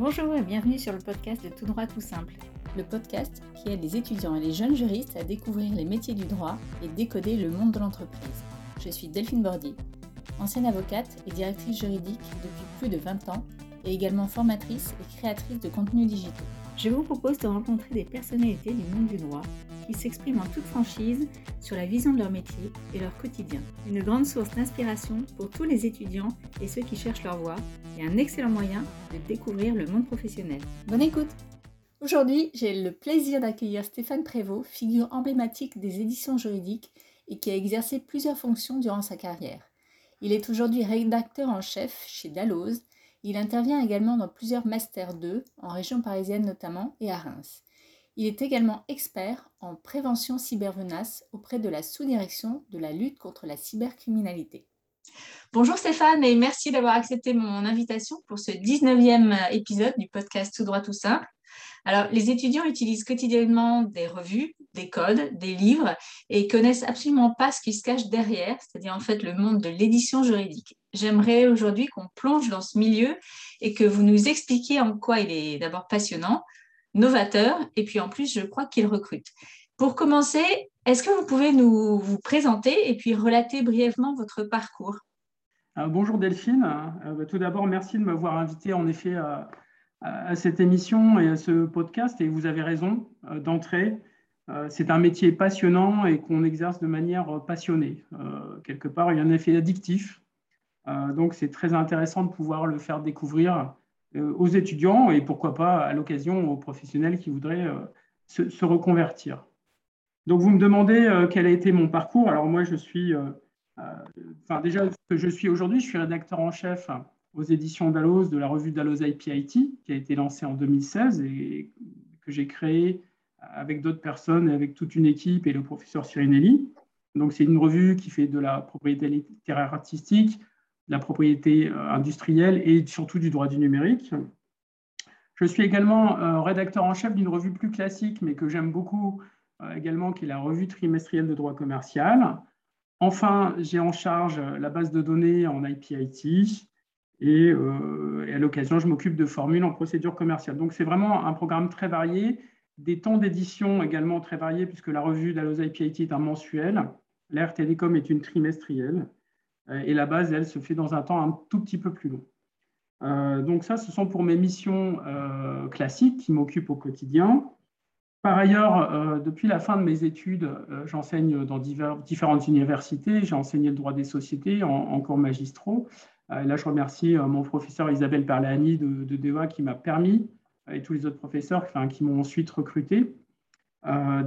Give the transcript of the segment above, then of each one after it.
Bonjour et bienvenue sur le podcast de Tout droit tout simple. Le podcast qui aide les étudiants et les jeunes juristes à découvrir les métiers du droit et décoder le monde de l'entreprise. Je suis Delphine Bordy, ancienne avocate et directrice juridique depuis plus de 20 ans et également formatrice et créatrice de contenus digitaux. Je vous propose de rencontrer des personnalités du monde du droit qui s'expriment en toute franchise sur la vision de leur métier et leur quotidien. Une grande source d'inspiration pour tous les étudiants et ceux qui cherchent leur voie un excellent moyen de découvrir le monde professionnel. Bonne écoute Aujourd'hui, j'ai le plaisir d'accueillir Stéphane Prévost, figure emblématique des éditions juridiques et qui a exercé plusieurs fonctions durant sa carrière. Il est aujourd'hui rédacteur en chef chez Dalloz. Il intervient également dans plusieurs Masters 2, en région parisienne notamment, et à Reims. Il est également expert en prévention cybermenace auprès de la sous-direction de la lutte contre la cybercriminalité. Bonjour Stéphane et merci d'avoir accepté mon invitation pour ce 19e épisode du podcast Tout droit tout simple. Alors, les étudiants utilisent quotidiennement des revues, des codes, des livres et connaissent absolument pas ce qui se cache derrière, c'est-à-dire en fait le monde de l'édition juridique. J'aimerais aujourd'hui qu'on plonge dans ce milieu et que vous nous expliquiez en quoi il est d'abord passionnant, novateur et puis en plus, je crois qu'il recrute. Pour commencer, est-ce que vous pouvez nous vous présenter et puis relater brièvement votre parcours? Euh, Bonjour Delphine. Euh, bah, tout d'abord, merci de m'avoir invité en effet à, cette émission et à ce podcast. Et vous avez raison euh, d'entrer. C'est un métier passionnant et qu'on exerce de manière passionnée. quelque part, il y a un effet addictif. donc, c'est très intéressant de pouvoir le faire découvrir aux étudiants et pourquoi pas à l'occasion aux professionnels qui voudraient se, reconvertir. Donc, vous me demandez euh, quel a été mon parcours. Alors, moi, je suis, euh, euh, enfin, déjà, ce que je suis aujourd'hui, je suis rédacteur en chef aux éditions Dalloz de la revue Dalloz IPIT, qui a été lancée en 2016 et que j'ai créée avec d'autres personnes avec toute une équipe et le professeur Sirinelli. Donc, c'est une revue qui fait de la propriété littéraire artistique, de la propriété industrielle et surtout du droit du numérique. Je suis également rédacteur en chef d'une revue plus classique, mais que j'aime beaucoup, également, qui est la revue trimestrielle de droit commercial. Enfin, j'ai en charge la base de données en IPIT euh, et, à l'occasion, je m'occupe de formules en procédure commerciale. Donc, c'est vraiment un programme très varié, des temps d'édition également très variés, puisque la revue d'Allosa IPIT est un mensuel, l'Air Télécom est une trimestrielle, euh, et la base, elle, se fait dans un temps un tout petit peu plus long. donc ça, ce sont pour mes missions classiques qui m'occupent au quotidien. Par ailleurs, euh, depuis la fin de mes études, euh, j'enseigne dans différentes universités. J'ai enseigné le droit des sociétés en, cours magistraux. Euh, là, je remercie mon professeur Isabelle Perlani de, de DEA qui m'a permis, et tous les autres professeurs qui m'ont ensuite recruté.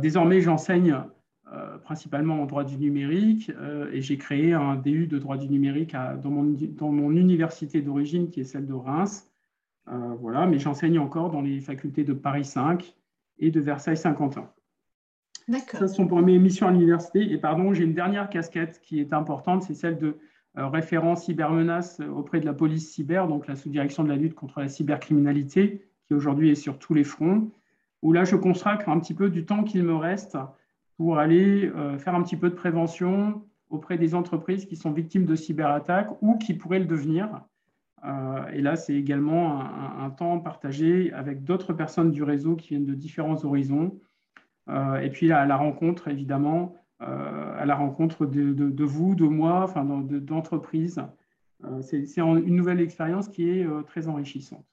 désormais, j'enseigne principalement en droit du numérique et j'ai créé un DU de droit du numérique dans, mon, dans, mon, université d'origine qui est celle de Reims. voilà, mais j'enseigne encore dans les facultés de Paris 5 et de Versailles-Saint-Quentin. D'accord. Ça, ce sont pour mes missions à l'université. Et pardon, j'ai une dernière casquette qui est importante, c'est celle de euh, référent cybermenace auprès de la police cyber, donc la sous-direction de la lutte contre la cybercriminalité, qui aujourd'hui est sur tous les fronts, où là, je consacre un petit peu du temps qu'il me reste pour aller euh, faire un petit peu de prévention auprès des entreprises qui sont victimes de cyberattaques ou qui pourraient le devenir. Euh, et là, c'est également un, temps partagé avec d'autres personnes du réseau qui viennent de différents horizons. Euh, et puis à la rencontre, évidemment, euh, à la rencontre de, vous, de moi, enfin, d'entreprises. c'est une nouvelle expérience qui est très enrichissante.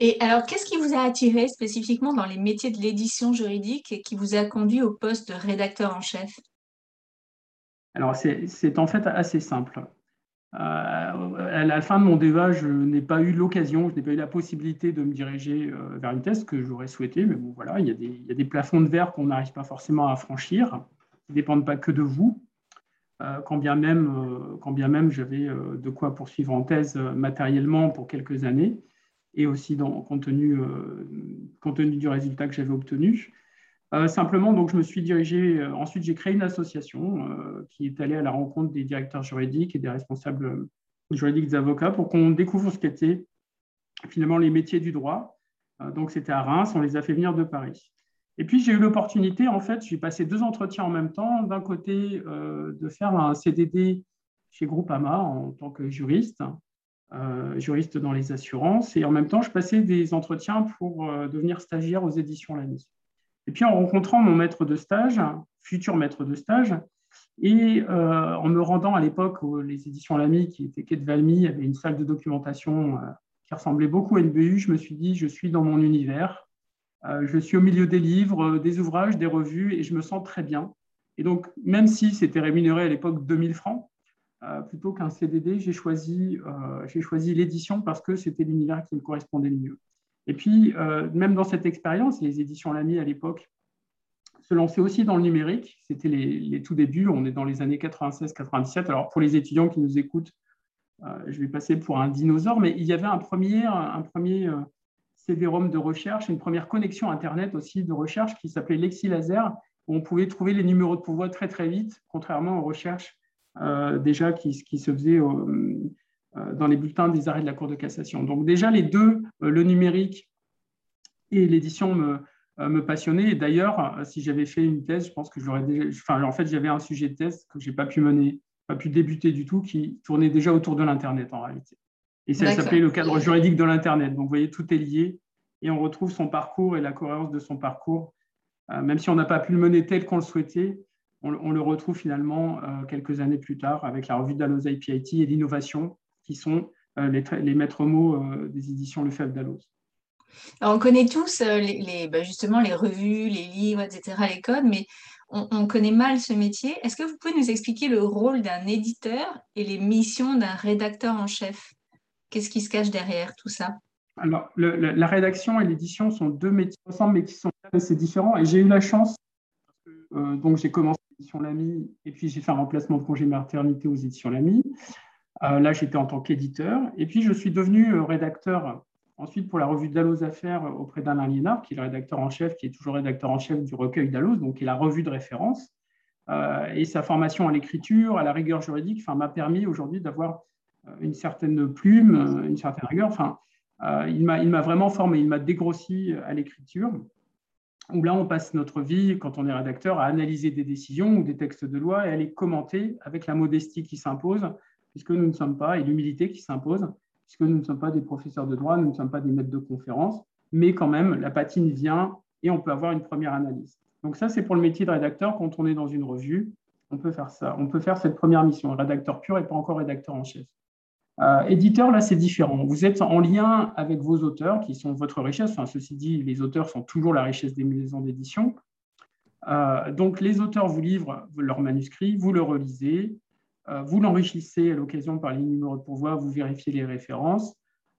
Et alors, qu'est-ce qui vous a attiré spécifiquement dans les métiers de l'édition juridique et qui vous a conduit au poste de rédacteur en chef? Alors, c'est en fait assez simple. Euh, à la fin de mon débat, je n'ai pas eu l'occasion, je n'ai pas eu la possibilité de me diriger euh, vers une thèse que j'aurais souhaité, mais bon, voilà, il y, a des, plafonds de verre qu'on n'arrive pas forcément à franchir, qui ne dépendent pas que de vous, euh, quand bien même, quand même j'avais de quoi poursuivre en thèse matériellement pour quelques années, et aussi dans, compte, compte tenu du résultat que j'avais obtenu. Euh, simplement, donc, je me suis dirigé, euh, ensuite j'ai créé une association euh, qui est allée à la rencontre des directeurs juridiques et des responsables juridiques des avocats pour qu'on découvre ce qu'étaient finalement les métiers du droit. donc c'était à Reims, on les a fait venir de Paris. Et puis j'ai eu l'opportunité, en fait, j'ai passé deux entretiens en même temps. D'un côté, de faire un CDD chez Groupama en tant que juriste, juriste dans les assurances. Et en même temps, je passais des entretiens pour devenir stagiaire aux éditions Lamy. Et puis en rencontrant mon maître de stage, futur maître de stage, et euh, en me rendant à l'époque où les éditions Lamy, qui étaient quai de Valmy, avaient une salle de documentation euh, qui ressemblait beaucoup à une BU, je me suis dit, je suis dans mon univers, euh, je suis au milieu des livres, des ouvrages, des revues, et je me sens très bien. Et donc, même si c'était rémunéré à l'époque 2000 francs, plutôt qu'un CDD, j'ai choisi l'édition parce que c'était l'univers qui me correspondait le mieux. Et puis, même dans cette expérience, les éditions Lamy à l'époque se lancer aussi dans le numérique. C'était les, tout débuts, on est dans les années 96-97. Alors pour les étudiants qui nous écoutent, euh, je vais passer pour un dinosaure, mais il y avait un premier, un premier euh, de recherche, une première connexion Internet aussi de recherche qui s'appelait Lexi Laser, où on pouvait trouver les numéros de pouvoir très très vite, contrairement aux recherches euh, déjà qui, qui, se faisaient dans les bulletins des arrêts de la Cour de cassation. Donc déjà les deux, le numérique et l'édition me, euh, me passionner. Et d'ailleurs, euh, si j'avais fait une thèse, je pense que j'aurais déjà. Enfin, en fait, j'avais un sujet de thèse que je n'ai pas pu mener, pas pu débuter du tout, qui tournait déjà autour de l'Internet en réalité. Et ça s'appelait le cadre juridique de l'Internet. Donc, vous voyez, tout est lié et on retrouve son parcours et la cohérence de son parcours. Euh, même si on n'a pas pu le mener tel qu'on le souhaitait, on, le retrouve finalement quelques années plus tard avec la revue Dalloz IPIT et l'innovation, qui sont les, les, maîtres mots des éditions Lefebvre Dalloz on connaît tous euh, les, bah, justement les revues, les livres, etc., les codes, mais on, connaît mal ce métier. Est-ce que vous pouvez nous expliquer le rôle d'un éditeur et les missions d'un rédacteur en chef? Qu'est-ce qui se cache derrière tout ça? Alors, la rédaction et l'édition sont deux métiers ensemble, mais qui sont assez différents. Et j'ai eu la chance, euh, donc j'ai commencé l'édition Lamy, et puis j'ai fait un remplacement de congé maternité aux éditions Lamy. Euh, là, j'étais en tant qu'éditeur. Et puis, je suis devenu rédacteur Ensuite, pour la revue Dalloz Affaires auprès d'Alain Liénard, qui est le rédacteur en chef, qui est toujours rédacteur en chef du recueil Dalloz, donc qui est la revue de référence. Euh, et sa formation à l'écriture, à la rigueur juridique, m'a permis aujourd'hui d'avoir euh, une certaine plume, euh, une certaine rigueur. Enfin, il m'a vraiment formé, il m'a dégrossi à l'écriture, où là, on passe notre vie, quand on est rédacteur, à analyser des décisions ou des textes de loi et à les commenter avec la modestie qui s'impose, puisque nous ne sommes pas, et l'humilité qui s'impose, puisque nous ne sommes pas des professeurs de droit, nous ne sommes pas des maîtres de conférence, mais quand même, la patine vient et on peut avoir une première analyse. Donc ça, c'est pour le métier de rédacteur. Quand on est dans une revue, on peut faire ça. On peut faire cette première mission. rédacteur pur et pas encore rédacteur en chef. Euh, éditeur, là, c'est différent. Vous êtes en lien avec vos auteurs, qui sont votre richesse. Ceci dit, les auteurs sont toujours la richesse des maisons d'édition. Euh, donc, les auteurs vous livrent leur manuscrit, vous le relisez, vous l'enrichissez à l'occasion par les numéros de pourvoi, vous vérifiez les références,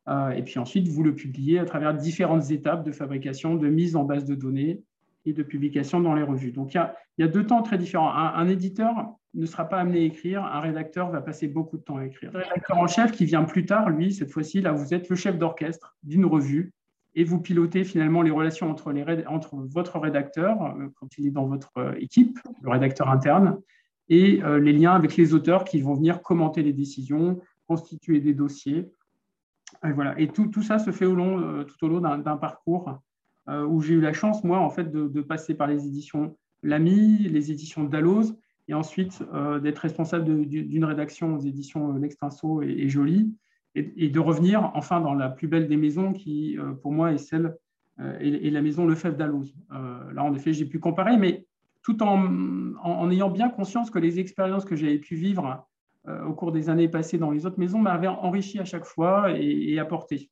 euh, et puis ensuite vous le publiez à travers différentes étapes de fabrication, de mise en base de données et de publication dans les revues. Donc il y a, deux temps très différents. Un, éditeur ne sera pas amené à écrire, un rédacteur va passer beaucoup de temps à écrire. Le rédacteur en chef qui vient plus tard, lui, cette fois-ci, là, vous êtes le chef d'orchestre d'une revue et vous pilotez finalement les relations entre, les, entre votre rédacteur, euh, quand il est dans votre équipe, le rédacteur interne, et euh, les liens avec les auteurs qui vont venir commenter les décisions, constituer des dossiers. Et, voilà. et tout, tout ça se fait au long, euh, tout au long d'un parcours euh, où j'ai eu la chance, moi, en fait, de, passer par les éditions Lamy, les éditions Dalloz, et ensuite d'être responsable d'une rédaction aux éditions L'Extinso et, et Joly, et, de revenir enfin dans la plus belle des maisons qui, pour moi, est celle et, la maison Lefebvre Dalloz. là, en effet, j'ai pu comparer, mais tout en, ayant bien conscience que les expériences que j'avais pu vivre euh, au cours des années passées dans les autres maisons m'avaient enrichi à chaque fois et, apporté.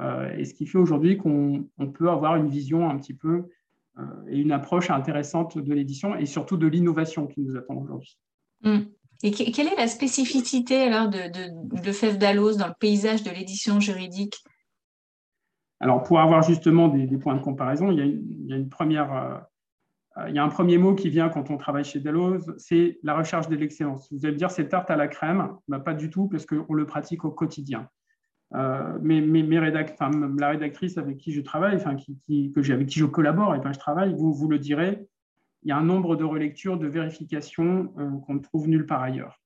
Euh, et ce qui fait aujourd'hui qu'on peut avoir une vision un petit peu euh, et une approche intéressante de l'édition et surtout de l'innovation qui nous attend aujourd'hui. Mmh. Et quelle est la spécificité alors de, de, de Fève dans le paysage de l'édition juridique? Alors, pour avoir justement des, points de comparaison, il y a une, il y a une première il y a un premier mot qui vient quand on travaille chez Dalloz, c'est la recherche de l'excellence. Vous allez me dire, c'est tarte à la crème bah, Pas du tout, parce qu'on le pratique au quotidien. Euh, mais, la rédactrice avec qui je travaille, qui, avec qui je collabore et pas je travaille, vous, vous le direz, il y a un nombre de relectures, de vérifications euh, qu'on ne trouve nulle part ailleurs.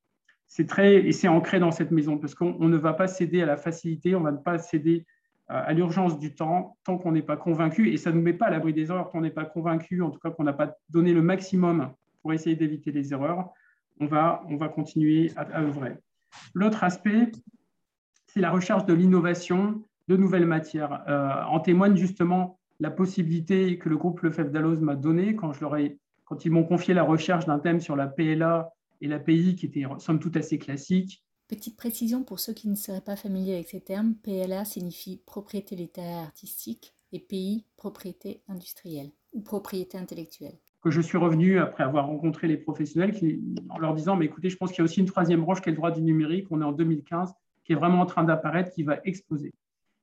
C'est très, et c'est ancré dans cette maison, parce qu'on ne va pas céder à la facilité, on ne va pas céder à l'urgence du temps tant qu'on n'est pas convaincu, et ça ne nous met pas à l'abri des erreurs, qu'on n'est pas convaincu, en tout cas qu'on n'a pas donné le maximum pour essayer d'éviter les erreurs, on va, on va continuer à, œuvrer. L'autre aspect, c'est la recherche de l'innovation, de nouvelles matières. en témoigne justement la possibilité que le groupe Lefebvre Dalloz m'a donnée quand, quand ils m'ont confié la recherche d'un thème sur la PLA et l'API qui était somme toute assez classique. Petite précision pour ceux qui ne seraient pas familiers avec ces termes, PLA signifie propriété littéraire artistique et PI, propriété industrielle ou propriété intellectuelle. Que je suis revenu après avoir rencontré les professionnels en leur disant Mais écoutez, je pense qu'il y a aussi une troisième branche qui est le droit du numérique. On est en 2015, qui est vraiment en train d'apparaître, qui va exploser.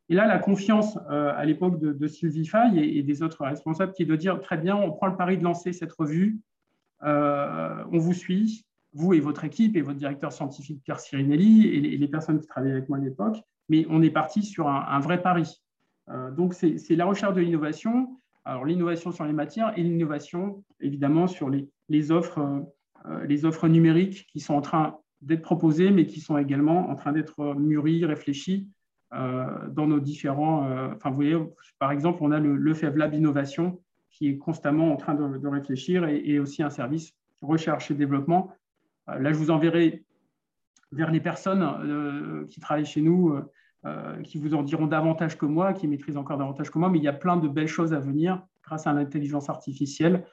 Et là, la confiance euh, à l'époque de, Sylvie Fay et, des autres responsables qui est de dire Très bien, on prend le pari de lancer cette revue, euh, on vous suit, vous et votre équipe et votre directeur scientifique Pierre Sirinelli et les, personnes qui travaillaient avec moi à l'époque, mais on est parti sur un, vrai pari. Euh, donc, c'est la recherche de l'innovation, alors l'innovation sur les matières et l'innovation, évidemment, sur les, offres, euh, les offres numériques qui sont en train d'être proposées, mais qui sont également en train d'être mûries, réfléchies euh, dans nos différents. enfin, vous voyez, par exemple, on a le, le FEV Lab Innovation qui est constamment en train de, réfléchir et, aussi un service recherche et développement euh, là, je vous enverrai vers les personnes euh, qui travaillent chez nous, euh, qui vous en diront davantage que moi, qui maîtrisent encore davantage que moi, mais il y a plein de belles choses à venir grâce à l'intelligence artificielle.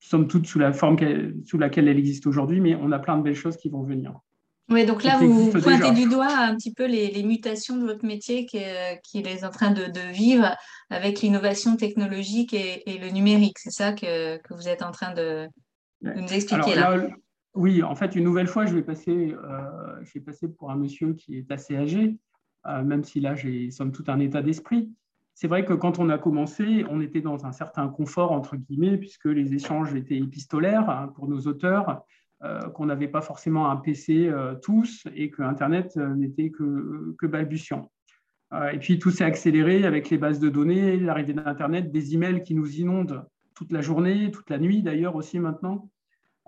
somme toute sous la forme sous laquelle elle existe aujourd'hui, mais on a plein de belles choses qui vont venir. Oui, donc là, vous pointez du doigt un petit peu les, mutations de votre métier qu'il est en train de, vivre avec l'innovation technologique et, le numérique. C'est ça que, vous êtes en train de, nous là. Oui, en fait, une nouvelle fois, je vais passer, euh, je vais passer pour un monsieur qui est assez âgé, euh, même si là, j'ai somme tout un état d'esprit. C'est vrai que quand on a commencé, on était dans un certain confort, entre guillemets, puisque les échanges étaient épistolaires hein, pour nos auteurs, euh, qu'on n'avait pas forcément un PC tous et que Internet n'était que, que, balbutiant. et puis, tout s'est accéléré avec les bases de données, l'arrivée d'Internet, des emails qui nous inondent toute la journée, toute la nuit d'ailleurs aussi maintenant.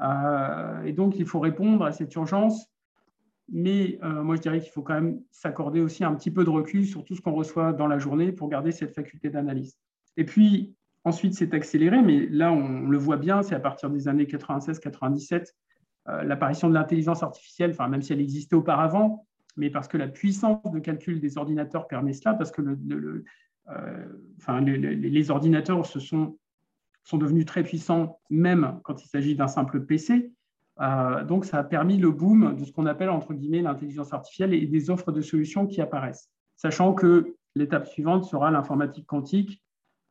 Euh, et donc, il faut répondre à cette urgence. Mais euh, moi, je dirais qu'il faut quand même s'accorder aussi un petit peu de recul sur tout ce qu'on reçoit dans la journée pour garder cette faculté d'analyse. Et puis, ensuite, c'est accéléré, mais là, on le voit bien, c'est à partir des années 96-97, euh, l'apparition de l'intelligence artificielle, enfin, même si elle existait auparavant, mais parce que la puissance de calcul des ordinateurs permet cela, parce que les ordinateurs se sont sont devenus très puissants, même quand il s'agit d'un simple PC. Euh, donc, ça a permis le boom de ce qu'on appelle, entre guillemets, l'intelligence artificielle et des offres de solutions qui apparaissent. Sachant que l'étape suivante sera l'informatique quantique,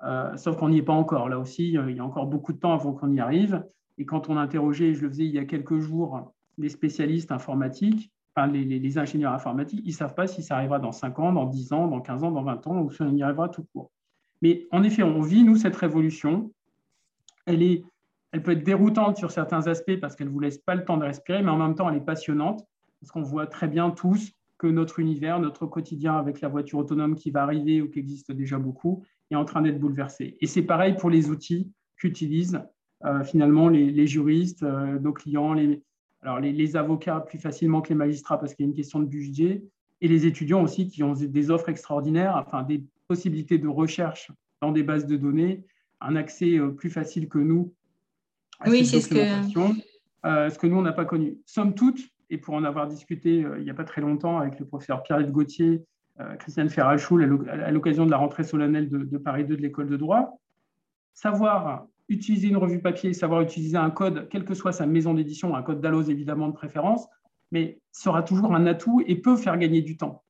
euh, sauf qu'on n'y est pas encore. Là aussi, euh, il y a encore beaucoup de temps avant qu'on y arrive. Et quand on interrogeait, je le faisais il y a quelques jours, les spécialistes informatiques, enfin, les, les ingénieurs informatiques, ils ne savent pas si ça arrivera dans 5 ans, dans 10 ans, dans 15 ans, dans 20 ans, ou si on y arrivera tout court. Mais en effet, on vit, nous, cette révolution elle, est, elle peut être déroutante sur certains aspects parce qu'elle ne vous laisse pas le temps de respirer, mais en même temps, elle est passionnante parce qu'on voit très bien tous que notre univers, notre quotidien avec la voiture autonome qui va arriver ou qui existe déjà beaucoup, est en train d'être bouleversé. Et c'est pareil pour les outils qu'utilisent euh, finalement les, juristes, euh, nos clients, les, alors les, avocats plus facilement que les magistrats parce qu'il y a une question de budget, et les étudiants aussi qui ont des offres extraordinaires, enfin des possibilités de recherche dans des bases de données un accès euh, plus facile que nous à oui, cette documentation, ce que... Euh, ce que nous, on n'a pas connu. Somme toute, et pour en avoir discuté euh, il n'y a pas très longtemps avec le professeur Pierre-Yves Gauthier, Christiane Ferrachoul, à l'occasion de la rentrée solennelle de, Paris 2 de l'école de droit, savoir utiliser une revue papier, savoir utiliser un code, quelle que soit sa maison d'édition, un code d'Allos évidemment de préférence, mais sera toujours un atout et peut faire gagner du temps.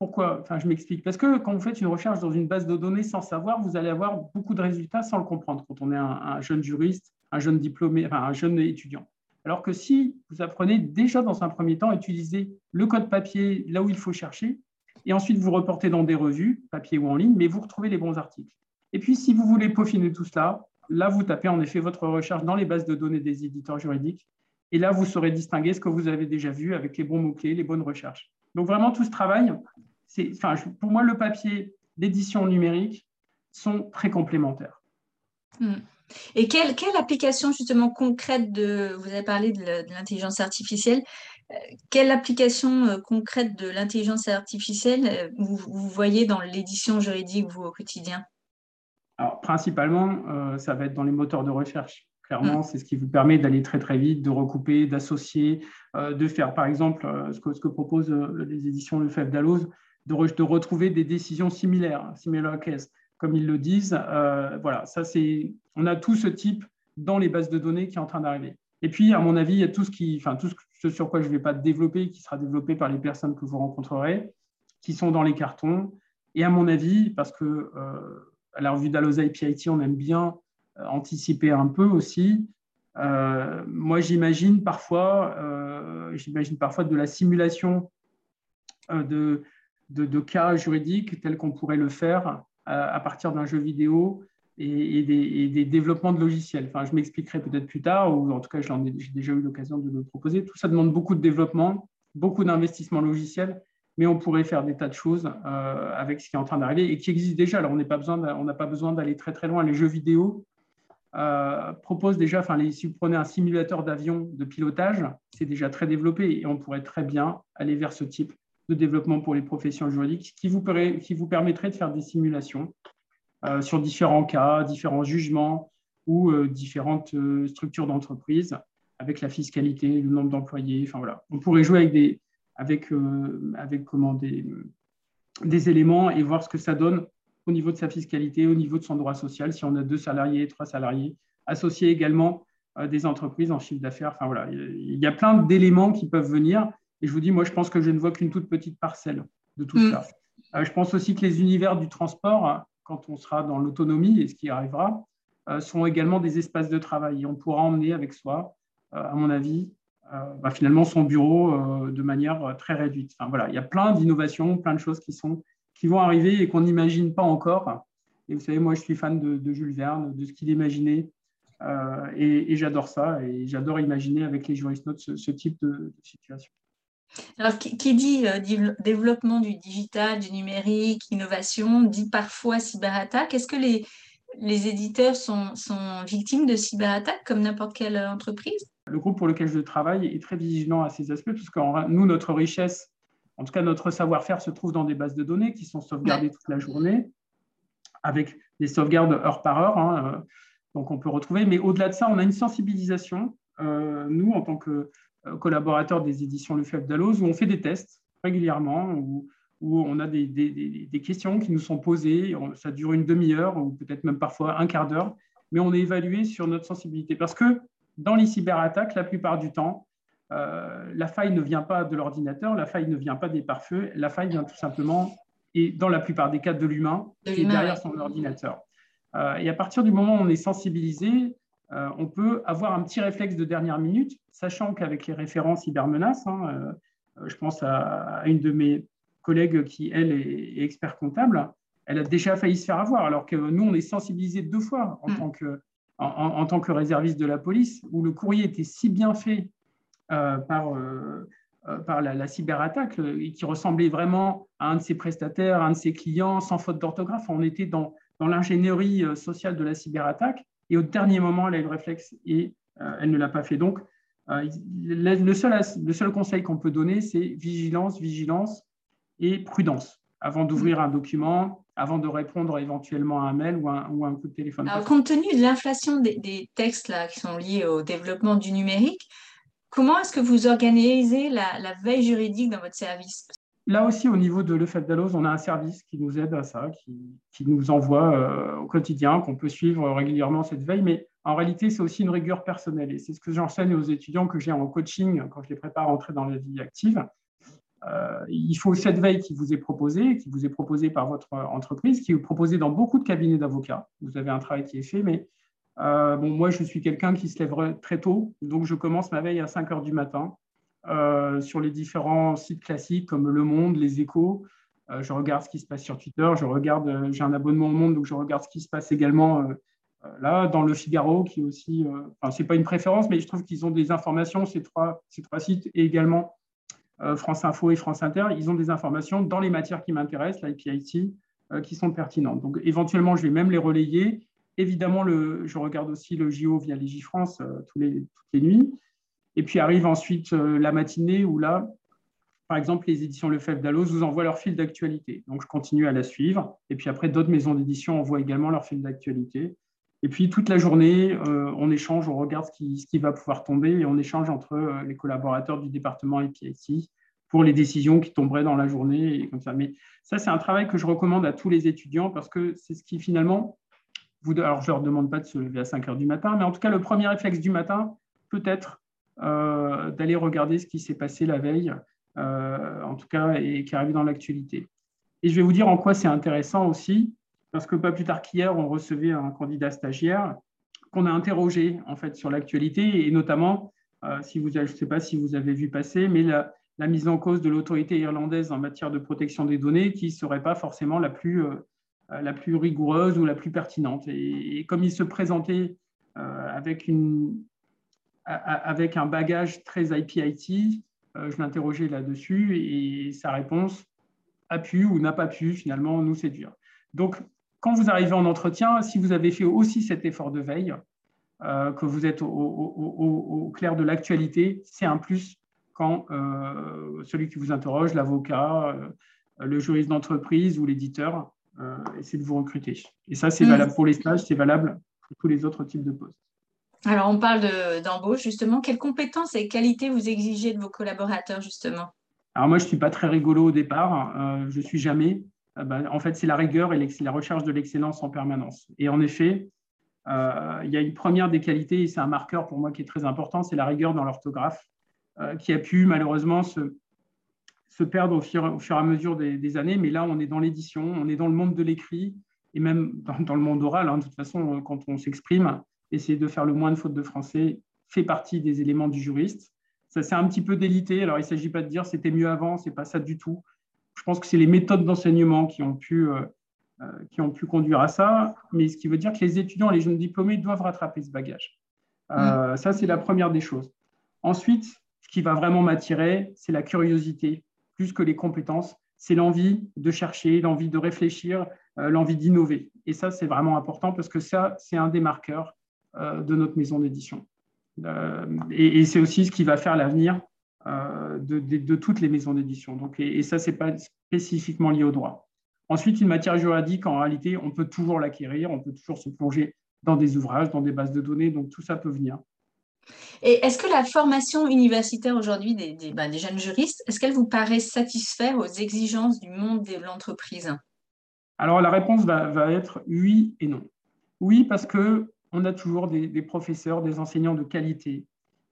Pourquoi Enfin, je m'explique. Parce que quand vous faites une recherche dans une base de données sans savoir, vous allez avoir beaucoup de résultats sans le comprendre quand on est un, jeune juriste, un jeune diplômé, enfin un jeune étudiant. Alors que si vous apprenez déjà dans un premier temps à utiliser le code papier là où il faut chercher, et ensuite vous reportez dans des revues, papier ou en ligne, mais vous retrouvez les bons articles. Et puis, si vous voulez peaufiner tout cela, là, vous tapez en effet votre recherche dans les bases de données des éditeurs juridiques, et là, vous saurez distinguer ce que vous avez déjà vu avec les bons mots-clés, les bonnes recherches. Donc, vraiment, tout ce travail, enfin, pour moi, le papier, l'édition numérique sont très complémentaires. Hmm. Et quelle, quelle, application justement concrète de, vous avez parlé de l'intelligence artificielle, euh, quelle application euh, concrète de l'intelligence artificielle euh, vous, vous, voyez dans l'édition juridique, vous, au quotidien? Alors, principalement, ça va être dans les moteurs de recherche. Clairement, c'est ce qui vous permet d'aller très très vite, de recouper, d'associer, de faire par exemple ce que, ce que proposent les éditions Lefebvre de, retrouver des décisions similaires, similar case, comme ils le disent. voilà, ça c'est, on a tout ce type dans les bases de données qui est en train d'arriver. Et puis, à mon avis, il y a tout ce, qui, enfin, tout ce sur quoi je ne vais pas développer, qui sera développé par les personnes que vous rencontrerez, qui sont dans les cartons. Et à mon avis, parce que euh, à la revue d'Aloza et PIT, on aime bien euh, anticiper un peu aussi. Euh, moi, j'imagine parfois, j'imagine parfois de la simulation de, de, cas juridiques tels qu'on pourrait le faire à partir d'un jeu vidéo et, des, développements de logiciels. Je m'expliquerai peut-être plus tard, ou en tout cas, j'ai déjà eu l'occasion de le proposer. Tout ça demande beaucoup de développement, beaucoup d'investissement logiciel, mais on pourrait faire des tas de choses euh, avec ce qui est en train d'arriver et qui existe déjà. Alors, on n'a pas besoin d'aller très très loin. Les jeux vidéo euh, proposent déjà, enfin, si vous prenez un simulateur d'avion de pilotage, c'est déjà très développé et on pourrait très bien aller vers ce type de développement pour les professions juridiques qui vous, qui permettrait de faire des simulations euh, sur différents cas, différents jugements ou euh, différentes euh, structures d'entreprise avec la fiscalité, le nombre d'employés. Enfin voilà, on pourrait jouer avec des, avec, comment, des, éléments et voir ce que ça donne au niveau de sa fiscalité, au niveau de son droit social, si on a deux salariés, trois salariés, associer également des entreprises en chiffre d'affaires. Il y a plein d'éléments qui peuvent venir. Et je vous dis, moi, je pense que je ne vois qu'une toute petite parcelle de tout mm. ça. je pense aussi que les univers du transport quand on sera dans l'autonomie, et ce qui arrivera, euh, sont également des espaces de travail. Et on pourra emmener avec soi, euh, à mon avis, euh, bah, finalement son bureau de manière très réduite. Enfin, voilà, il y a plein d'innovations, plein de choses qui, sont, qui vont arriver et qu'on n'imagine pas encore. Et vous savez, moi, je suis fan de, Jules Verne, de ce qu'il imaginait. et, j'adore ça. Et j'adore imaginer avec les juristes ce, ce type de situation. Alors, qui, dit euh, développement du digital, du numérique, innovation, dit parfois cyberattaque. Est-ce que les, les éditeurs sont, sont, victimes de cyberattaques comme n'importe quelle entreprise? Le groupe pour lequel je travaille est très vigilant à ces aspects, puisque nous, notre richesse, en tout cas notre savoir-faire, se trouve dans des bases de données qui sont sauvegardées toute la journée, avec des sauvegardes heure par heure. Hein, euh, donc, on peut retrouver. Mais au-delà de ça, on a une sensibilisation. Euh, nous, en tant que collaborateurs des éditions Lefebvre d'Alloz, où on fait des tests régulièrement, où, où on a des, des, des, questions qui nous sont posées. Ça dure une demi-heure ou peut-être même parfois un quart d'heure, mais on est évalué sur notre sensibilité. Parce que dans les cyberattaques, la plupart du temps, euh, la faille ne vient pas de l'ordinateur, la faille ne vient pas des pare-feux, la faille vient tout simplement, et dans la plupart des cas, de l'humain qui est derrière son ordinateur. Euh, et à partir du moment où on est sensibilisé, euh, on peut avoir un petit réflexe de dernière minute, sachant qu'avec les références cybermenaces, hein, euh, je pense à, une de mes collègues qui, elle, est, expert comptable, elle a déjà failli se faire avoir, alors que nous, on est sensibilisés deux fois en, mm. tant, que, en, tant que réserviste de la police, où le courrier était si bien fait euh, par, par la, cyberattaque, et qui ressemblait vraiment à un de ses prestataires, à un de ses clients, sans faute d'orthographe. On était dans, dans l'ingénierie sociale de la cyberattaque. Et au dernier moment, elle a eu le réflexe et euh, elle ne l'a pas fait. Donc, euh, le, seul, le seul conseil qu'on peut donner, c'est vigilance, vigilance et prudence avant d'ouvrir un document, avant de répondre éventuellement à un mail ou un, un coup de téléphone. Alors, compte tenu de l'inflation des, textes là, qui sont liés au développement du numérique, comment est-ce que vous organisez la veille juridique dans votre service? Là aussi, au niveau de Lefebvre d'Alloz, on a un service qui nous aide à ça, qui, nous envoie euh, au quotidien, qu'on peut suivre régulièrement cette veille. Mais en réalité, c'est aussi une rigueur personnelle. Et c'est ce que j'enseigne aux étudiants que j'ai en coaching quand je les prépare à entrer dans la vie active. Euh, il faut cette veille qui vous est proposée, qui vous est proposée par votre entreprise, qui est proposée dans beaucoup de cabinets d'avocats. Vous avez un travail qui est fait, mais euh, moi, je suis quelqu'un qui se lève très tôt, donc je commence ma veille à 5 heures du matin. Euh, sur les différents sites classiques comme Le Monde, Les Échos. Euh, je regarde ce qui se passe sur Twitter. Je regarde, euh, j'ai un abonnement au Monde, donc je regarde ce qui se passe également là dans Le Figaro, qui aussi, enfin, c'est pas une préférence, mais je trouve qu'ils ont des informations ces trois, ces trois sites et également France Info et France Inter. Ils ont des informations dans les matières qui m'intéressent, l'IPIT, qui sont pertinentes. Donc éventuellement, je vais même les relayer. Évidemment, le, je regarde aussi le JO via Legifrance tous les, toutes les nuits. Et puis arrive ensuite euh, la matinée où là, par exemple, les éditions Lefebvre d'Allos vous envoient leur fil d'actualité. Donc, je continue à la suivre. Et puis après, d'autres maisons d'édition envoient également leur fil d'actualité. Et puis toute la journée, on échange, on regarde ce qui, va pouvoir tomber et on échange entre les collaborateurs du département EPIT pour les décisions qui tomberaient dans la journée et comme ça. Mais ça, c'est un travail que je recommande à tous les étudiants parce que c'est ce qui finalement, alors je ne leur demande pas de se lever à 5 heures du matin, mais en tout cas, le premier réflexe du matin peut être d'aller regarder ce qui s'est passé la veille, en tout cas, et qui arrive dans l'actualité. Et je vais vous dire en quoi c'est intéressant aussi, parce que pas plus tard qu'hier, on recevait un candidat stagiaire qu'on a interrogé en fait sur l'actualité et notamment, euh, si vous, je ne sais pas si vous avez vu passer, mais la, mise en cause de l'autorité irlandaise en matière de protection des données qui ne serait pas forcément la plus, euh, la plus rigoureuse ou la plus pertinente. Et, comme il se présentait euh, avec, une, avec un bagage très IPIT, je l'interrogeais là-dessus et sa réponse a pu ou n'a pas pu finalement nous séduire. Donc, quand vous arrivez en entretien, si vous avez fait aussi cet effort de veille, euh, que vous êtes au, clair de l'actualité, c'est un plus quand euh, celui qui vous interroge, l'avocat, euh, le juriste d'entreprise ou l'éditeur, essaie de vous recruter. Et ça, c'est mm. valable pour les stages, c'est valable pour tous les autres types de postes. Alors, on parle d'embauche, justement. Quelles compétences et qualités vous exigez de vos collaborateurs, justement? Alors, moi, je ne suis pas très rigolo au départ. je ne suis jamais. Euh, bah, en fait, c'est la rigueur et la recherche de l'excellence en permanence. Et en effet, euh, il y a une première des qualités, et c'est un marqueur pour moi qui est très important, c'est la rigueur dans l'orthographe, euh, qui a pu malheureusement se, perdre au fur, et à mesure des, années. Mais là, on est dans l'édition, on est dans le monde de l'écrit, et même dans, le monde oral. Hein. de toute façon, quand on s'exprime, essayer de faire le moins de fautes de français fait partie des éléments du juriste. Ça s'est un petit peu délité. Alors, il ne s'agit pas de dire c'était mieux avant, c'est pas ça du tout je pense que c'est les méthodes d'enseignement qui, ont pu, euh, euh, qui ont pu conduire à ça, mais ce qui veut dire que les étudiants, les jeunes diplômés doivent rattraper ce bagage. Euh, mm. Ça, c'est la première des choses. Ensuite, ce qui va vraiment m'attirer, c'est la curiosité, plus que les compétences. C'est l'envie de chercher, l'envie de réfléchir, l'envie d'innover. Et ça, c'est vraiment important parce que ça, c'est un des marqueurs de notre maison d'édition. et c'est aussi ce qui va faire l'avenir euh, de, toutes les maisons d'édition. Donc, et, ça, ce n'est pas spécifiquement lié au droit. Ensuite, une matière juridique, en réalité, on peut toujours l'acquérir, on peut toujours se plonger dans des ouvrages, dans des bases de données, donc tout ça peut venir. Et est-ce que la formation universitaire aujourd'hui des, des, ben, jeunes juristes, est-ce qu'elle vous paraît satisfaire aux exigences du monde de l'entreprise? Alors la réponse va, être oui et non. Oui, parce qu'on a toujours des, professeurs, des enseignants de qualité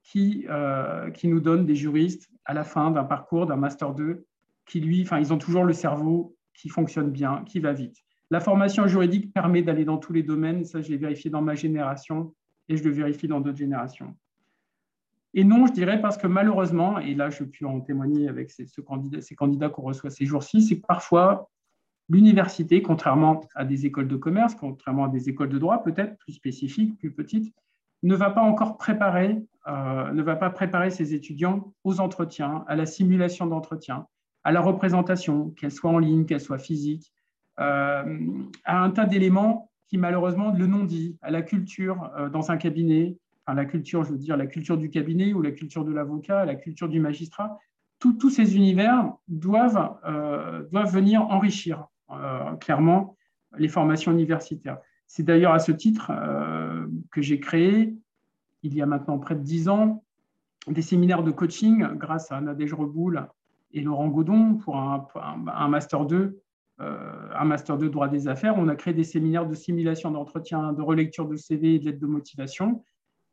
qui, euh, qui nous donnent des juristes à la fin d'un parcours, d'un Master 2, qui lui, enfin, ils ont toujours le cerveau qui fonctionne bien, qui va vite. La formation juridique permet d'aller dans tous les domaines, ça je l'ai vérifié dans ma génération et je le vérifie dans d'autres générations. Et non, je dirais parce que malheureusement, et là je peux en témoigner avec ces, ces candidats qu'on reçoit ces jours-ci, c'est que parfois l'université, contrairement à des écoles de commerce, contrairement à des écoles de droit peut-être plus spécifiques, plus petites, ne va pas encore préparer, euh, ne va pas préparer ses étudiants aux entretiens, à la simulation d'entretien, à la représentation, qu'elle soit en ligne, qu'elle soit physique, euh, à un tas d'éléments qui malheureusement le nom dit, à la culture euh, dans un cabinet, enfin la culture, je veux dire la culture du cabinet ou la culture de l'avocat, la culture du magistrat, tous ces univers doivent, doivent venir enrichir clairement les formations universitaires. C'est d'ailleurs à ce titre euh, que j'ai créé, il y a maintenant près de dix ans, des séminaires de coaching grâce à Nadège Reboul et Laurent Godon pour un, Master 2, euh, un Master 2 droit des affaires. On a créé des séminaires de simulation d'entretien, de relecture de CV et de lettres de motivation.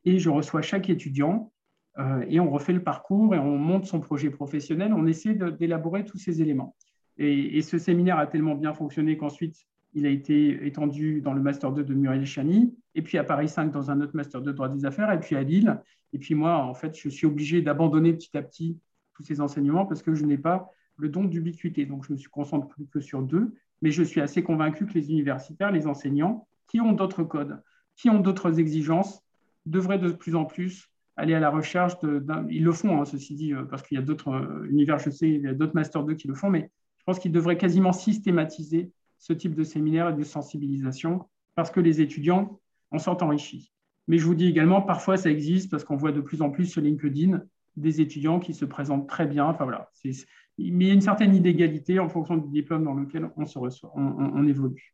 Et je reçois chaque étudiant euh, et on refait le parcours et on monte son projet professionnel. On essaie d'élaborer tous ces éléments. Et, ce séminaire a tellement bien fonctionné qu'ensuite, il a été étendu dans le Master 2 de Muriel Chani, et puis à Paris 5 dans un autre Master 2 de droit des affaires, et puis à Lille. Et puis moi, en fait, je suis obligé d'abandonner petit à petit tous ces enseignements parce que je n'ai pas le don d'ubiquité. Donc, je me suis concentré plus que sur deux, mais je suis assez convaincu que les universitaires, les enseignants, qui ont d'autres codes, qui ont d'autres exigences, devraient de plus en plus aller à la recherche de. Ils le font, hein, ceci dit, euh, parce qu'il y a d'autres euh, univers, je sais, il y a d'autres Master 2 qui le font, mais pense qu'ils devraient quasiment systématiser ce type de séminaire et de sensibilisation parce que les étudiants en sortent enrichis. Mais je vous dis également, parfois ça existe parce qu'on voit de plus en plus sur LinkedIn des étudiants qui se présentent très bien. Enfin voilà, mais il y a une certaine inégalité en fonction du diplôme dans lequel on se reçoit, on, évolue.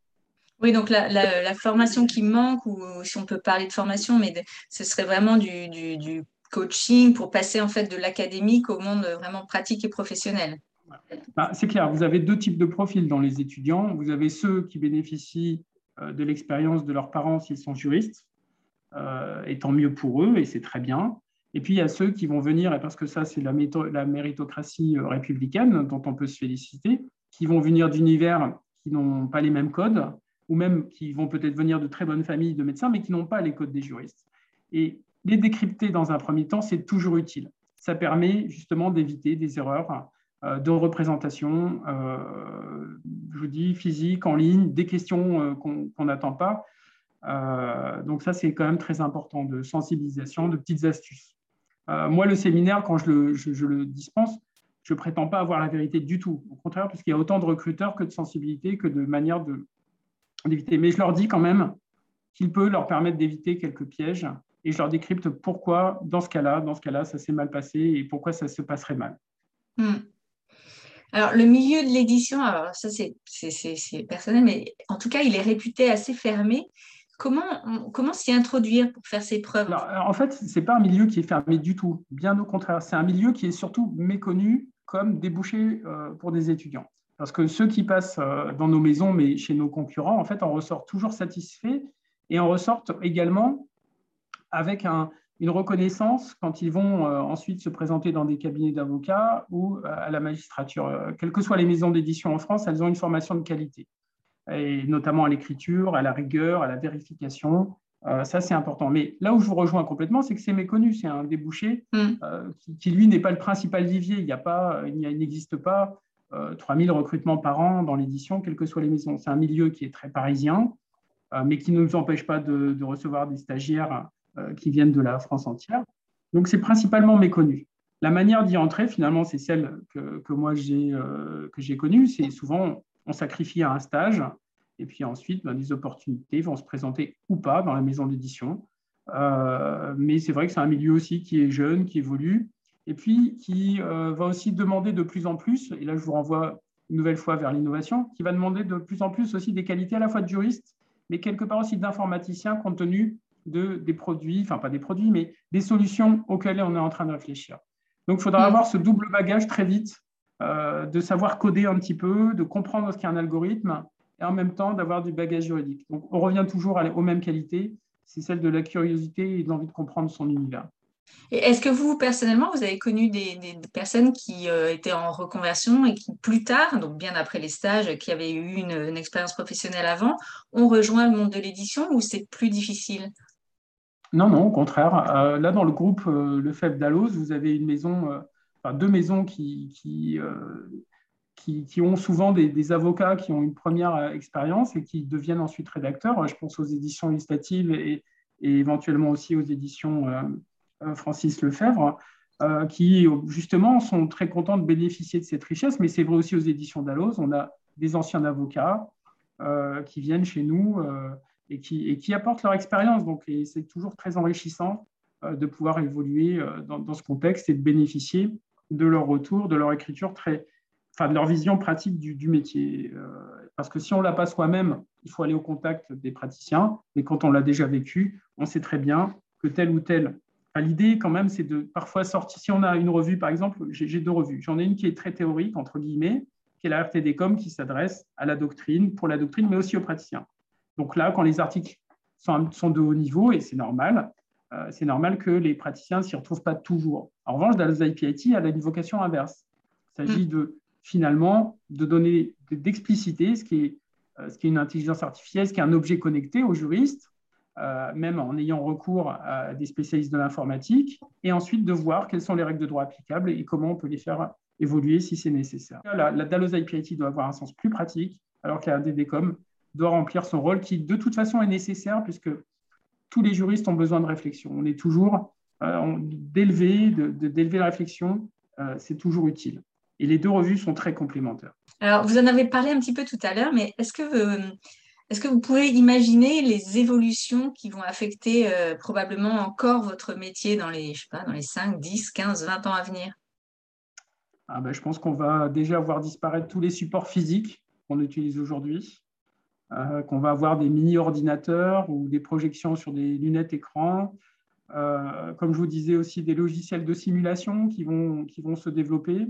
Oui, donc la, formation qui manque, ou si on peut parler de formation, mais ce serait vraiment du, coaching pour passer en fait de l'académique au monde vraiment pratique et professionnel. Bah, c'est clair, vous avez deux types de profils dans les étudiants. Vous avez ceux qui bénéficient euh, de l'expérience de leurs parents s'ils sont juristes, euh, et tant mieux pour eux, et c'est très bien. Et puis il y a ceux qui vont venir, et parce que ça c'est la, la méritocratie euh, républicaine dont on peut se féliciter, qui vont venir d'univers qui n'ont pas les mêmes codes, ou même qui vont peut-être venir de très bonnes familles de médecins, mais qui n'ont pas les codes des juristes. Et les décrypter dans un premier temps, c'est toujours utile. Ça permet justement d'éviter des erreurs de représentation, euh, je vous dis, physique, en ligne, des questions euh, qu'on n'attend pas. donc ça, c'est quand même très important, de sensibilisation, de petites astuces. moi, le séminaire, quand je le, dispense, je ne prétends pas avoir la vérité du tout. Au contraire, parce qu'il y a autant de recruteurs que de sensibilité, que de manière de, d'éviter. Mais je leur dis quand même qu'il peut leur permettre d'éviter quelques pièges et je leur décrypte pourquoi, dans ce cas-là, dans ce cas-là, ça s'est mal passé et pourquoi ça se passerait mal. Hmm. Alors, le milieu de l'édition, alors ça c'est personnel, mais en tout cas, il est réputé assez fermé. Comment, comment s'y introduire pour faire ses preuves? En fait, ce n'est pas un milieu qui est fermé du tout. Bien au contraire, c'est un milieu qui est surtout méconnu comme débouché euh, pour des étudiants. Parce que ceux qui passent euh, dans nos maisons, mais chez nos concurrents, en fait, on ressort toujours satisfait et on ressort également avec une reconnaissance quand ils vont euh, ensuite se présenter dans des cabinets d'avocats ou euh, à la magistrature. Quelles que soient les maisons d'édition en France, elles ont une formation de qualité, et notamment à l'écriture, à la rigueur, à la vérification. ça, c'est important. Mais là où je vous rejoins complètement, c'est que c'est méconnu. C'est un débouché mm. qui, lui, n'est pas le principal vivier. Il il n'existe pas 3000 euh, recrutements par an dans l'édition, quelles que soient les maisons. C'est un milieu qui est très parisien, euh, mais qui ne nous empêche pas de, recevoir des stagiaires euh, qui viennent de la France entière. Donc, c'est principalement méconnu. La manière d'y entrer, finalement, c'est celle que, moi j'ai connue. C'est souvent, on sacrifie à un stage, et puis ensuite, ben, des opportunités vont se présenter ou pas dans la maison d'édition. mais c'est vrai que c'est un milieu aussi qui est jeune, qui évolue, et puis qui euh, va aussi demander de plus en plus, et là je vous renvoie une nouvelle fois vers l'innovation, qui va demander de plus en plus aussi des qualités à la fois de juriste, mais quelque part aussi d'informaticien compte tenu de, des produits, enfin pas des produits, mais des solutions auxquelles on est en train de réfléchir. Donc il faudra avoir ce double bagage très vite, euh, de savoir coder un petit peu, de comprendre ce qu'est un algorithme, et en même temps d'avoir du bagage juridique. Donc on revient toujours aux mêmes qualités, c'est celle de la curiosité et de l'envie de comprendre son univers. Est-ce que vous, personnellement, vous avez connu des, personnes qui euh, étaient en reconversion et qui, plus tard, donc bien après les stages, qui avaient eu une, expérience professionnelle avant, ont rejoint le monde de l'édition ou c'est plus difficile? Non, non, au contraire. Euh, là, dans le groupe euh, Le Feb d'Alos, vous avez enfin, deux maisons qui, ont souvent des, avocats qui ont une première expérience et qui deviennent ensuite rédacteurs. Je pense aux éditions législatives et, éventuellement aussi aux éditions euh, Francis Lefebvre, euh, qui justement sont très contents de bénéficier de cette richesse, mais c'est vrai aussi aux éditions Dalloz, on a des anciens avocats euh, qui viennent chez nous et qui, apportent leur expérience. Donc, c'est toujours très enrichissant de pouvoir évoluer dans, ce contexte et de bénéficier de leur retour, de leur écriture, enfin, de leur vision pratique du, métier. parce que si on ne l'a pas soi-même, il faut aller au contact des praticiens. Mais quand on l'a déjà vécu, on sait très bien que tel ou tel L'idée, quand même, c'est de parfois sortir. Si on a une revue, par exemple, j'ai deux revues. J'en ai une qui est très théorique, entre guillemets, qui est la RTDcom, qui s'adresse à la doctrine, pour la doctrine, mais aussi aux praticiens. Donc là, quand les articles sont, sont de haut niveau, et c'est normal, euh, c'est normal que les praticiens ne s'y retrouvent pas toujours. En revanche, Dallas IPIT a une vocation inverse. Il s'agit mm. de, finalement, de donner, d'expliciter ce, qui est, euh, ce qui est une intelligence artificielle, ce qui est un objet connecté aux juristes, euh, même en ayant recours à des spécialistes de l'informatique, et ensuite de voir quelles sont les règles de droit applicables et comment on peut les faire évoluer si c'est nécessaire. La, la IPIT doit avoir un sens plus pratique, alors que la DDCOM doit remplir son rôle qui, de toute façon, est nécessaire puisque tous les juristes ont besoin de réflexion. On est toujours euh, d'élever, d'élever la réflexion, euh, c'est toujours utile. Et les deux revues sont très complémentaires. Alors, vous en avez parlé un petit peu tout à l'heure, mais est-ce que est-ce que vous pouvez imaginer les évolutions qui vont affecter euh, probablement encore votre métier dans les, je sais pas, dans les 5, 10, 15, 20 ans à venir? Ah ben, Je pense qu'on va déjà voir disparaître tous les supports physiques qu'on utilise aujourd'hui. Qu'on va avoir des mini-ordinateurs ou des projections sur des lunettes écran. comme je vous disais aussi, des logiciels de simulation qui vont, qui vont se développer.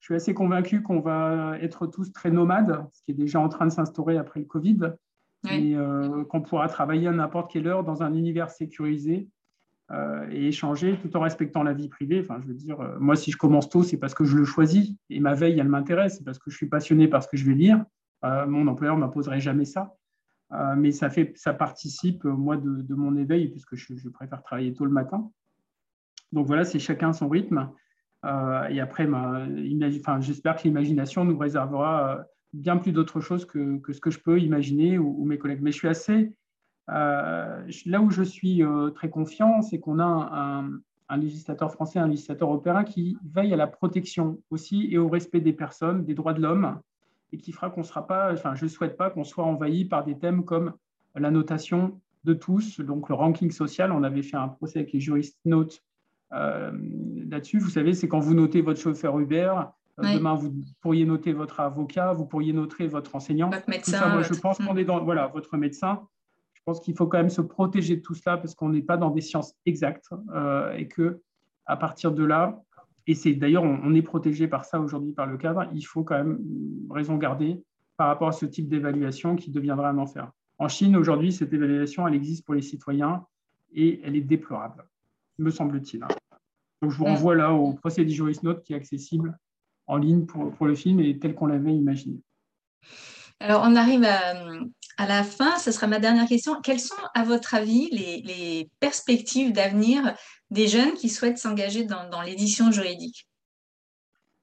Je suis assez convaincu qu'on va être tous très nomades, ce qui est déjà en train de s'instaurer après le Covid, et qu'on pourra travailler à n'importe quelle heure dans un univers sécurisé euh, et échanger tout en respectant la vie privée. Enfin, je veux dire, euh, moi, si je commence tôt, c'est parce que je le choisis et ma veille, elle m'intéresse, c'est parce que je suis passionné par ce que je vais lire. Euh, mon employeur m'imposerait jamais ça. mais ça, fait, ça participe, moi, de, mon éveil, puisque je, préfère travailler tôt le matin. Donc voilà, c'est chacun son rythme. et après, j'espère que l'imagination nous réservera bien plus d'autres choses que, ce que je peux imaginer ou, mes collègues. Mais je suis assez euh, là où je suis euh, très confiant, c'est qu'on a un, législateur français, un législateur européen qui veille à la protection aussi et au respect des personnes, des droits de l'homme, et qui fera qu'on ne sera pas, enfin, je ne souhaite pas qu'on soit envahi par des thèmes comme la notation de tous, donc le ranking social. On avait fait un procès avec les juristes notes euh, là-dessus. Vous savez, c'est quand vous notez votre chauffeur Uber, demain vous pourriez noter votre avocat, vous pourriez noter votre enseignant. Votre médecin. moi, je pense qu'on est dans, voilà, votre médecin. Je pense qu'il faut quand même se protéger de tout cela parce qu'on n'est pas dans des sciences exactes euh, et que à partir de là, et c'est d'ailleurs on, est protégé par ça aujourd'hui par le cadre, il faut quand même raison garder par rapport à ce type d'évaluation qui deviendra un enfer. En Chine aujourd'hui, cette évaluation elle existe pour les citoyens et elle est déplorable, me semble-t-il. Donc je vous renvoie là au procès du Juris Note qui est accessible en ligne pour, pour le film et tel qu'on l'avait imaginé. Alors, on arrive à, la fin, ce sera ma dernière question. Quelles sont, à votre avis, les, perspectives d'avenir des jeunes qui souhaitent s'engager dans, l'édition juridique?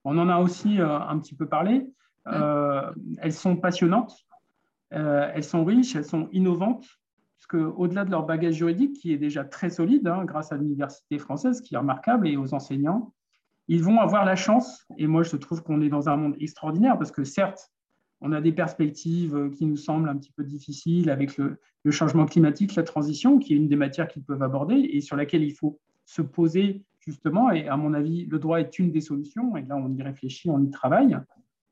On en a aussi euh, un petit peu parlé. Euh, elles sont passionnantes, euh, elles sont riches, elles sont innovantes, puisque au-delà de leur bagage juridique, qui est déjà très solide hein, grâce à l'université française, qui est remarquable, et aux enseignants, ils vont avoir la chance, et moi je trouve qu'on est dans un monde extraordinaire, parce que certes, on a des perspectives euh, qui nous semblent un petit peu difficiles avec le, changement climatique, la transition, qui est une des matières qu'ils peuvent aborder et sur laquelle il faut se poser justement. Et à mon avis, le droit est une des solutions. Et là, on y réfléchit, on y travaille.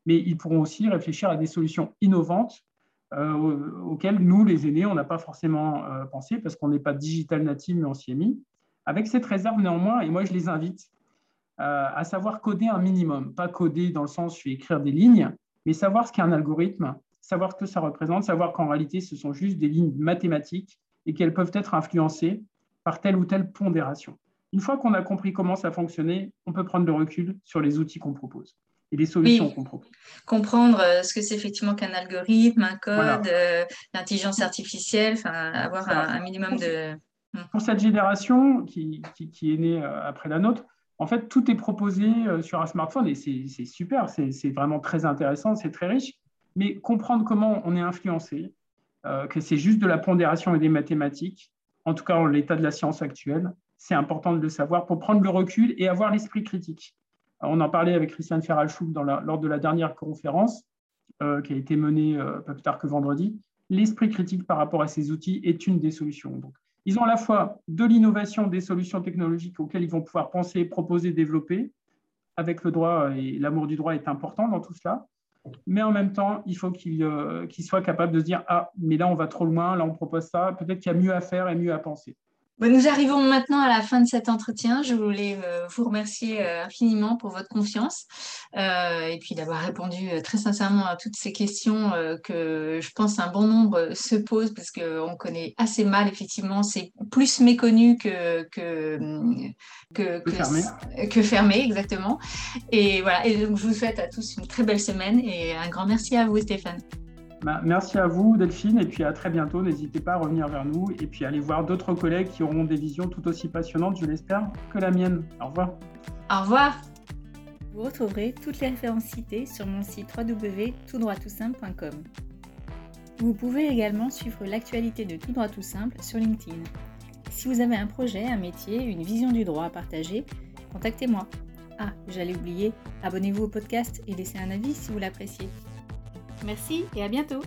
Mais ils pourront aussi réfléchir à des solutions innovantes euh, auxquelles nous, les aînés, on n'a pas forcément euh, pensé parce qu'on n'est pas digital native, mais on s'y est mis. Avec cette réserve néanmoins, et moi je les invite à savoir coder un minimum, pas coder dans le sens je vais écrire des lignes, mais savoir ce qu'est un algorithme, savoir ce que ça représente, savoir qu'en réalité, ce sont juste des lignes mathématiques et qu'elles peuvent être influencées par telle ou telle pondération. Une fois qu'on a compris comment ça fonctionnait, on peut prendre le recul sur les outils qu'on propose et les solutions qu'on propose. Comprendre euh, ce que c'est effectivement qu'un algorithme, un code, euh, l'intelligence artificielle, avoir un, minimum de... Hmm. Pour cette génération qui, qui est née euh, après la nôtre, en fait, tout est proposé euh, sur un smartphone et c'est super, c'est vraiment très intéressant, c'est très riche. Mais comprendre comment on est influencé, euh, que c'est juste de la pondération et des mathématiques, en tout cas en l'état de la science actuelle, c'est important de le savoir pour prendre le recul et avoir l'esprit critique. on en parlait avec Christiane Ferralchouk lors de la dernière conférence euh, qui a été menée pas plus tard que vendredi. L'esprit critique par rapport à ces outils est une des solutions. Ils ont à la fois de l'innovation, des solutions technologiques auxquelles ils vont pouvoir penser, proposer, développer. Avec le droit, et l'amour du droit est important dans tout cela. Mais en même temps, il faut qu'ils euh, soient capables de se dire Ah, mais là, on va trop loin, là, on propose ça, peut-être qu'il y a mieux à faire et mieux à penser. Nous arrivons maintenant à la fin de cet entretien. Je voulais euh, vous remercier euh, infiniment pour votre confiance euh, et puis d'avoir répondu très sincèrement à toutes ces questions que je pense un bon nombre se posent parce qu'on connaît assez mal, effectivement, c'est plus méconnu que, que, que, fermé. que fermé, exactement. Et voilà, et donc je vous souhaite à tous une très belle semaine et un grand merci à vous, Stéphane. Bah, merci à vous, Delphine, et puis à très bientôt. N'hésitez pas à revenir vers nous et puis aller voir d'autres collègues qui auront des visions tout aussi passionnantes, je l'espère, que la mienne. Au revoir. Au revoir. Vous retrouverez toutes les références citées sur mon site www.toutdroittoutsimple.com. Vous pouvez également suivre l'actualité de Tout droit tout simple sur LinkedIn. Si vous avez un projet, un métier, une vision du droit à partager, contactez-moi. Ah, j'allais oublier, abonnez-vous au podcast et laissez un avis si vous l'appréciez. Merci et à bientôt